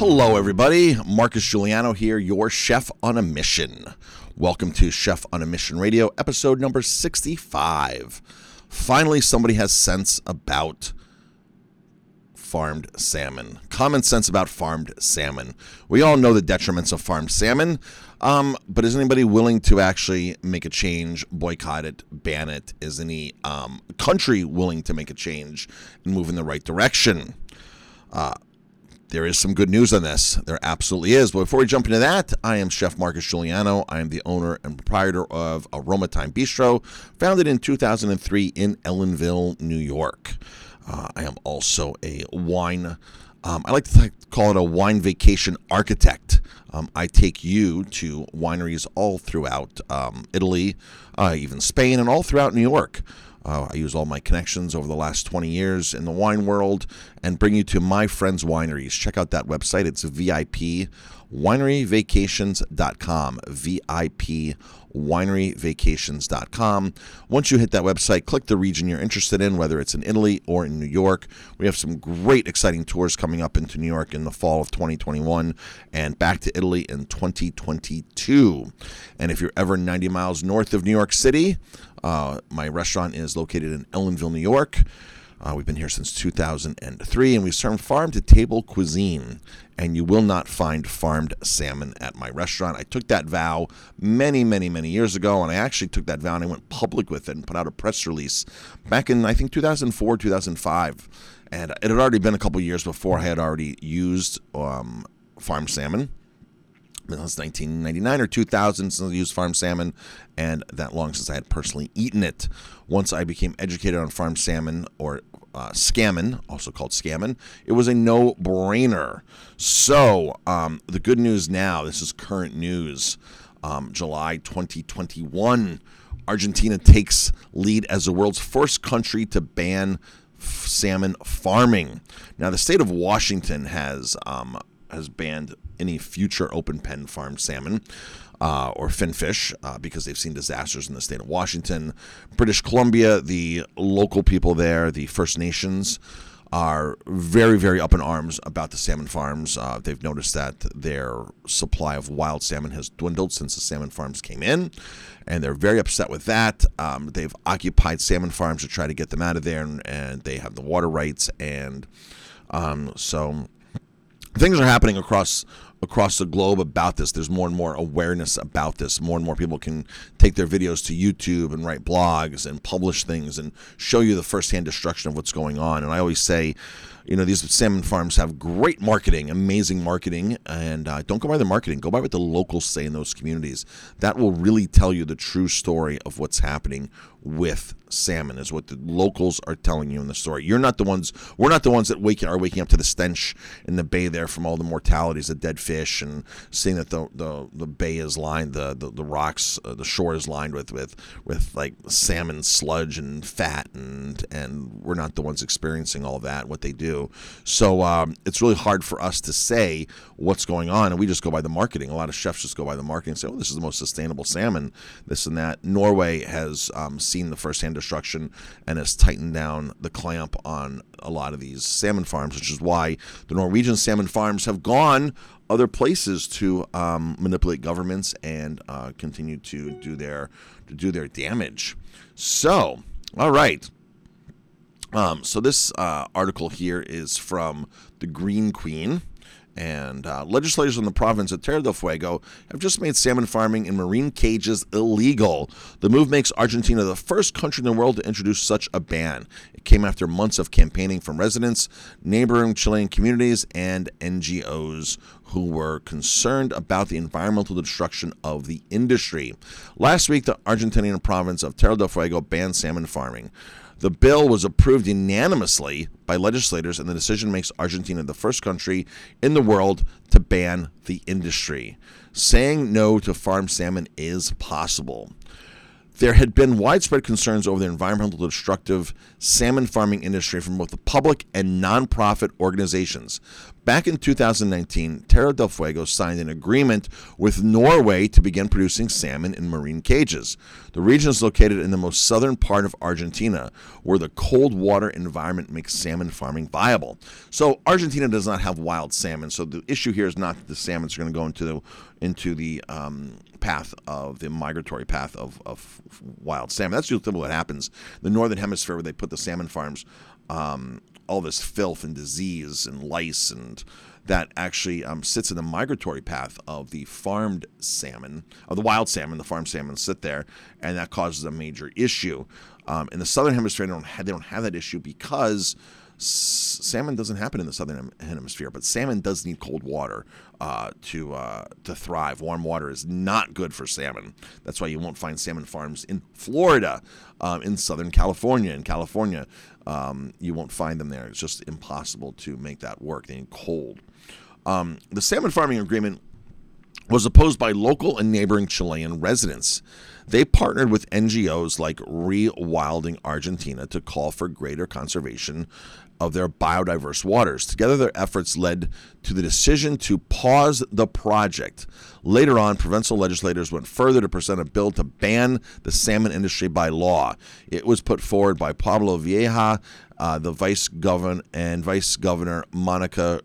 Hello, everybody. Marcus Guiliano here, your chef on a mission. Welcome to Chef on a Mission Radio, episode number 65. Finally, somebody has sense about farmed salmon. Common sense about farmed salmon. We all know the detriments of farmed salmon, um, but is anybody willing to actually make a change, boycott it, ban it? Is any um, country willing to make a change and move in the right direction? Uh, there is some good news on this. There absolutely is. But before we jump into that, I am Chef Marcus Guiliano. I am the owner and proprietor of Aroma Thyme Bistro, founded in 2003 in Ellenville, New York. Uh, I am also a wine, um, I like to th- call it a wine vacation architect. Um, I take you to wineries all throughout um, Italy, uh, even Spain, and all throughout New York. Uh, I use all my connections over the last 20 years in the wine world and bring you to my friends' wineries. Check out that website. It's VIP wineryvacations.com. VIP wineryvacations.com. Once you hit that website, click the region you're interested in, whether it's in Italy or in New York. We have some great, exciting tours coming up into New York in the fall of 2021 and back to Italy in 2022. And if you're ever 90 miles north of New York City, uh, my restaurant is located in Ellenville, New York. Uh, we've been here since 2003, and we serve farm to table cuisine. And you will not find farmed salmon at my restaurant. I took that vow many, many, many years ago, and I actually took that vow and I went public with it and put out a press release back in, I think, 2004, 2005. And it had already been a couple years before I had already used um, farm salmon since 1999 or 2000 since I used farm salmon, and that long since I had personally eaten it. Once I became educated on farm salmon or uh, scammon, also called scammon, it was a no brainer. So, um, the good news now this is current news. Um, July 2021, Argentina takes lead as the world's first country to ban salmon farming. Now, the state of Washington has um, has banned any future open pen farm salmon. Uh, or finfish uh, because they've seen disasters in the state of Washington. British Columbia, the local people there, the First Nations, are very, very up in arms about the salmon farms. Uh, they've noticed that their supply of wild salmon has dwindled since the salmon farms came in, and they're very upset with that. Um, they've occupied salmon farms to try to get them out of there, and, and they have the water rights, and um, so things are happening across across the globe about this. There's more and more awareness about this. More and more people can take their videos to YouTube and write blogs and publish things and show you the firsthand destruction of what's going on. And I always say, you know, these salmon farms have great marketing, amazing marketing, and uh, don't go by the marketing. Go by what the locals say in those communities. That will really tell you the true story of what's happening with salmon is what the locals are telling you in the story. You're not the ones. We're not the ones that wake, are waking up to the stench in the bay there from all the mortalities of dead fish and seeing that the the, the bay is lined, the the, the rocks, uh, the shore is lined with with with like salmon sludge and fat, and and we're not the ones experiencing all that. What they do, so um, it's really hard for us to say what's going on, and we just go by the marketing. A lot of chefs just go by the marketing and say, "Oh, this is the most sustainable salmon." This and that. Norway has um, seen the firsthand destruction and has tightened down the clamp on a lot of these salmon farms, which is why the Norwegian salmon farms have gone other places to um, manipulate governments and uh, continue to do their to do their damage. So, all right. Um, so this uh, article here is from the Green Queen. And uh, legislators in the province of Tierra del Fuego have just made salmon farming in marine cages illegal. The move makes Argentina the first country in the world to introduce such a ban. It came after months of campaigning from residents, neighboring Chilean communities, and NGOs who were concerned about the environmental destruction of the industry. Last week, the Argentinian province of Tierra del Fuego banned salmon farming. The bill was approved unanimously by legislators, and the decision makes Argentina the first country in the world to ban the industry. Saying no to farm salmon is possible. There had been widespread concerns over the environmental destructive salmon farming industry from both the public and nonprofit organizations. Back in 2019, Tierra del Fuego signed an agreement with Norway to begin producing salmon in marine cages. The region is located in the most southern part of Argentina, where the cold water environment makes salmon farming viable. So Argentina does not have wild salmon. So the issue here is not that the salmons are going to go into the into the um, path of the migratory path of, of wild salmon. That's usually what happens. The northern hemisphere, where they put the salmon farms um, all this filth and disease and lice and that actually um, sits in the migratory path of the farmed salmon, of the wild salmon. The farmed salmon sit there, and that causes a major issue. Um, in the southern hemisphere, they don't have, they don't have that issue because salmon doesn't happen in the southern hemisphere, but salmon does need cold water uh, to uh, to thrive. Warm water is not good for salmon. That's why you won't find salmon farms in Florida, um, in Southern California. In California, um, you won't find them there. It's just impossible to make that work. They need cold. Um, the salmon farming agreement was opposed by local and neighboring Chilean residents. They partnered with NGOs like Rewilding Argentina to call for greater conservation of their biodiverse waters. Together, their efforts led to the decision to pause the project. Later on, provincial legislators went further to present a bill to ban the salmon industry by law. It was put forward by Pablo Villegas, uh, the vice governor, and vice governor Monica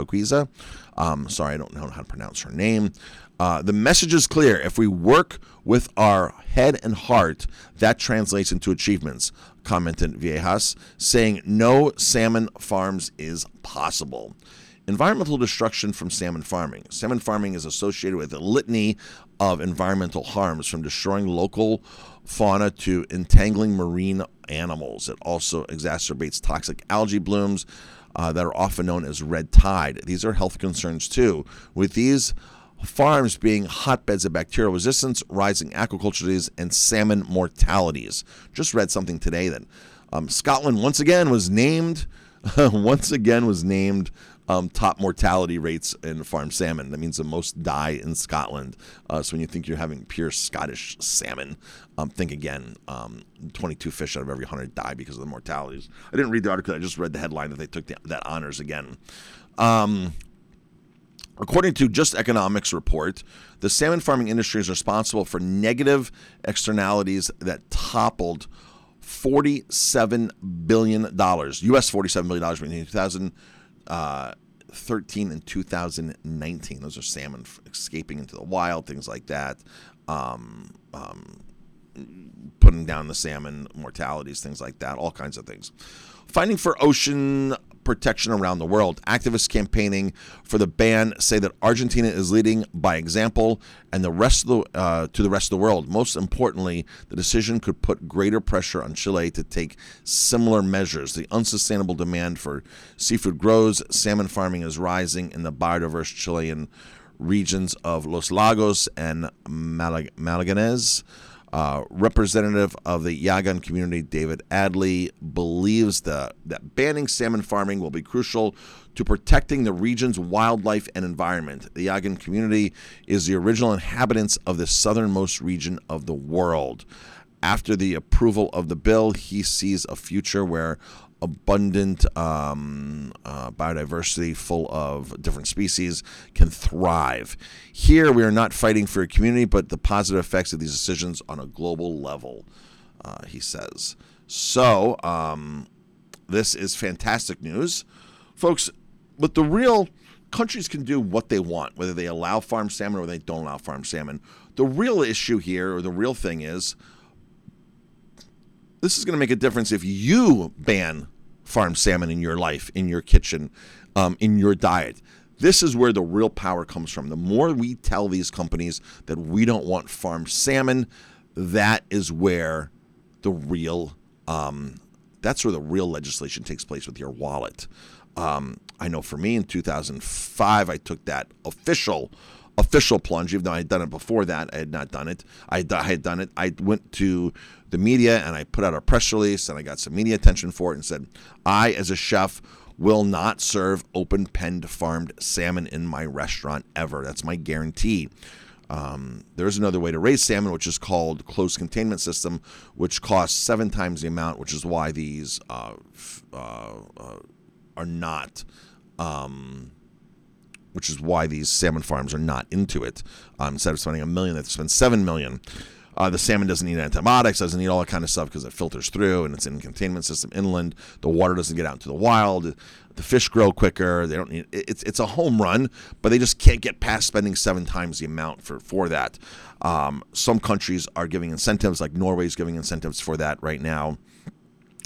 Urquiza. Um, sorry, I don't know how to pronounce her name. Uh, the message is clear. If we work with our head and heart, that translates into achievements, commented Villegas, saying no salmon farms is possible. Environmental destruction from salmon farming. Salmon farming is associated with a litany of environmental harms from destroying local fauna to entangling marine animals. It also exacerbates toxic algae blooms uh, that are often known as red tide. These are health concerns too. With these farms being hotbeds of bacterial resistance, rising aquaculture disease, and salmon mortalities. Just read something today that um, Scotland once again was named, once again was named um, top mortality rates in farm salmon. That means the most die in Scotland. Uh, so when you think you're having pure Scottish salmon, um, think again. Um, 22 fish out of every 100 die because of the mortalities. I didn't read the article. I just read the headline that they took the, that honors again. Um, According to Just Economics report, the salmon farming industry is responsible for negative externalities that toppled $47 billion, US $47 billion between 2013 and 2019. Those are salmon escaping into the wild, things like that. Um, um, putting down the salmon mortalities, things like that, all kinds of things. Fighting for ocean protection around the world. Activists campaigning for the ban say that Argentina is leading by example, and the rest of the uh, to the rest of the world. Most importantly, the decision could put greater pressure on Chile to take similar measures. The unsustainable demand for seafood grows. Salmon farming is rising in the biodiverse Chilean regions of Los Lagos and Malag- Magallanes. Uh, representative of the Yagan community, David Alday, believes the, that banning salmon farming will be crucial to protecting the region's wildlife and environment. The Yagan community is the original inhabitants of the southernmost region of the world. After the approval of the bill, he sees a future where abundant um, uh, biodiversity full of different species can thrive. Here, we are not fighting for a community, but the positive effects of these decisions on a global level, uh, he says. So, um, this is fantastic news. Folks, but the real countries can do what they want, whether they allow farm salmon or they don't allow farm salmon. The real issue here, or the real thing is, this is going to make a difference if you ban farm salmon in your life, in your kitchen, um, in your diet. This is where the real power comes from. The more we tell these companies that we don't want farm salmon, that is where the real um, that's where the real legislation takes place with your wallet. Um, I know for me in 2005, I took that official official plunge, even though I had done it before that. I had not done it. I, I had done it. I went to the media and I put out a press release and I got some media attention for it and said, I, as a chef, will not serve open penned farmed salmon in my restaurant ever. That's my guarantee. Um, there is another way to raise salmon, which is called closed containment system, which costs seven times the amount, which is why these uh, uh, uh, are not. Um, which is why these salmon farms are not into it. Um, instead of spending a million, they have to spend seven million. Uh, the salmon doesn't need antibiotics, doesn't need all that kind of stuff because it filters through and it's in containment system inland. The water doesn't get out into the wild. The fish grow quicker. They don't need it's it's a home run, but they just can't get past spending seven times the amount for for that. Um, some countries are giving incentives, like Norway's giving incentives for that right now.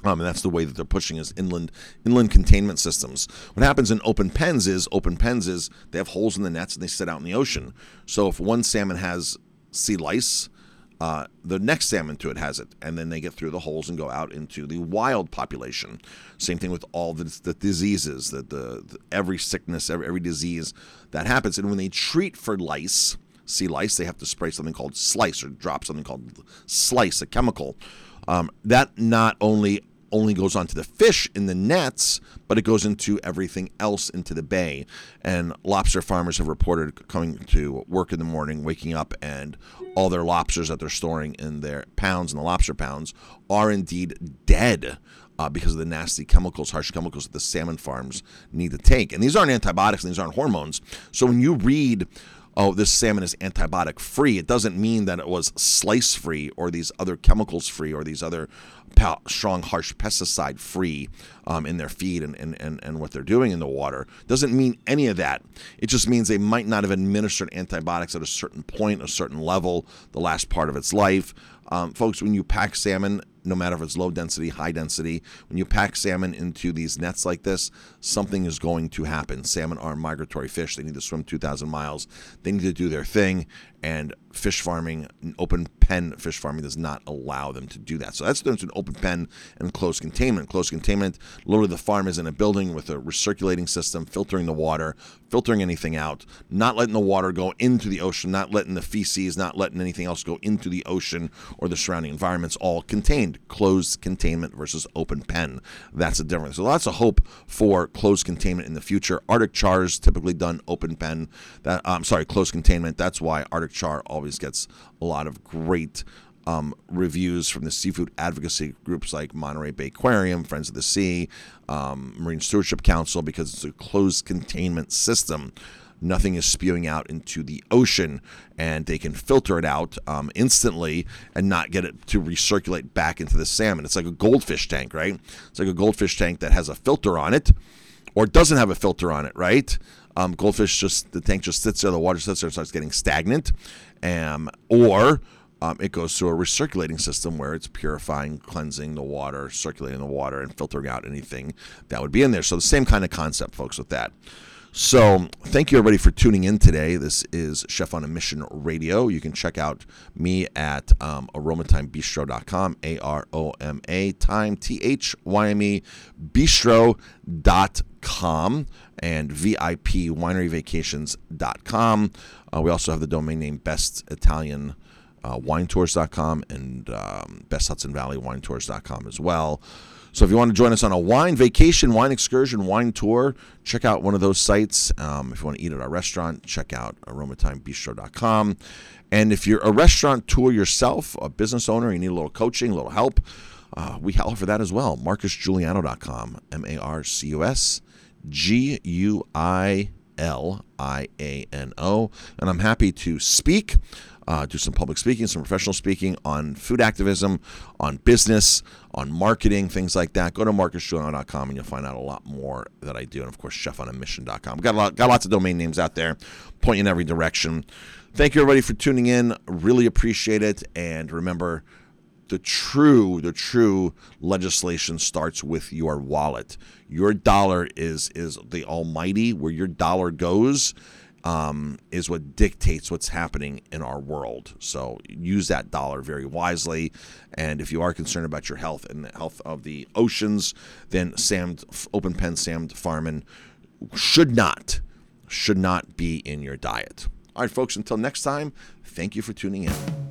Um, and that's the way that they're pushing is inland inland containment systems. What happens in open pens is open pens is they have holes in the nets and they sit out in the ocean. So if one salmon has sea lice, uh, the next salmon to it has it, and then they get through the holes and go out into the wild population. Same thing with all the, the diseases, the, the, the, every sickness, every, every disease that happens. And when they treat for lice, sea lice, they have to spray something called slice or drop something called slice, a chemical. Um, that not only only goes onto the fish in the nets, but it goes into everything else into the bay. And lobster farmers have reported coming to work in the morning, waking up, and all their lobsters that they're storing in their pounds and the lobster pounds are indeed dead. Uh, because of the nasty chemicals, harsh chemicals that the salmon farms need to take. And these aren't antibiotics and these aren't hormones. So when you read oh, this salmon is antibiotic free. It doesn't mean that it was slice free or these other chemicals free or these other strong, harsh pesticide free um, in their feed and, and, and, and what they're doing in the water. Doesn't mean any of that. It just means they might not have administered antibiotics at a certain point, a certain level, the last part of its life. Um, folks, when you pack salmon, no matter if it's low density, high density, when you pack salmon into these nets like this, something is going to happen. Salmon are migratory fish. They need to swim 2,000 miles. They need to do their thing and fish farming, open pen fish farming does not allow them to do that. So that's the difference between open pen and closed containment. Closed containment, literally the farm is in a building with a recirculating system, filtering the water, filtering anything out, not letting the water go into the ocean, not letting the feces, not letting anything else go into the ocean or the surrounding environments, all contained. Closed containment versus open pen. That's the difference. So lots of hope for closed containment in the future. Arctic char is typically done open pen. That I'm um, sorry, closed containment. That's why Arctic char always gets a lot of great um, reviews from the seafood advocacy groups like Monterey Bay Aquarium, Friends of the Sea, um, Marine Stewardship Council, because it's a closed containment system. Nothing is spewing out into the ocean, and they can filter it out um, instantly and not get it to recirculate back into the salmon. It's like a goldfish tank, right? It's like a goldfish tank that has a filter on it or doesn't have a filter on it, right? Um, goldfish just the tank just sits there, the water sits there, starts getting stagnant, um, or um, it goes through a recirculating system where it's purifying, cleansing the water, circulating the water, and filtering out anything that would be in there. So the same kind of concept, folks, with that. So, thank you everybody for tuning in today. This is Chef on a Mission Radio. You can check out me at um, aromathymebistro.com, A R O M A time, T H Y M E, bistro.com, and VIP wineryvacations.com. Uh, we also have the domain name Best Italian. Uh, winetours.com and um, Best Hudson Valley winetours.com as well. So if you want to join us on a wine vacation, wine excursion, wine tour, check out one of those sites. Um, if you want to eat at our restaurant, check out aromathymebistro.com. And if you're a restaurant tour yourself, a business owner, you need a little coaching, a little help, uh, we offer that as well. MarcusGuiliano.com, M A R C U S G U I L I A N O. And I'm happy to speak uh, do some public speaking, some professional speaking on food activism, on business, on marketing, things like that. Go to marcusguiliano.com and you'll find out a lot more that I do. And of course, chefonamission.com. Got, a lot, got lots of domain names out there, point in every direction. Thank you, everybody, for tuning in. Really appreciate it. And remember, the true the true legislation starts with your wallet. Your dollar is is the almighty where your dollar goes um, is what dictates what's happening in our world. So use that dollar very wisely. And if you are concerned about your health and the health of the oceans, then Sam open pen Sam farming should not should not be in your diet. All right, folks. Until next time, thank you for tuning in.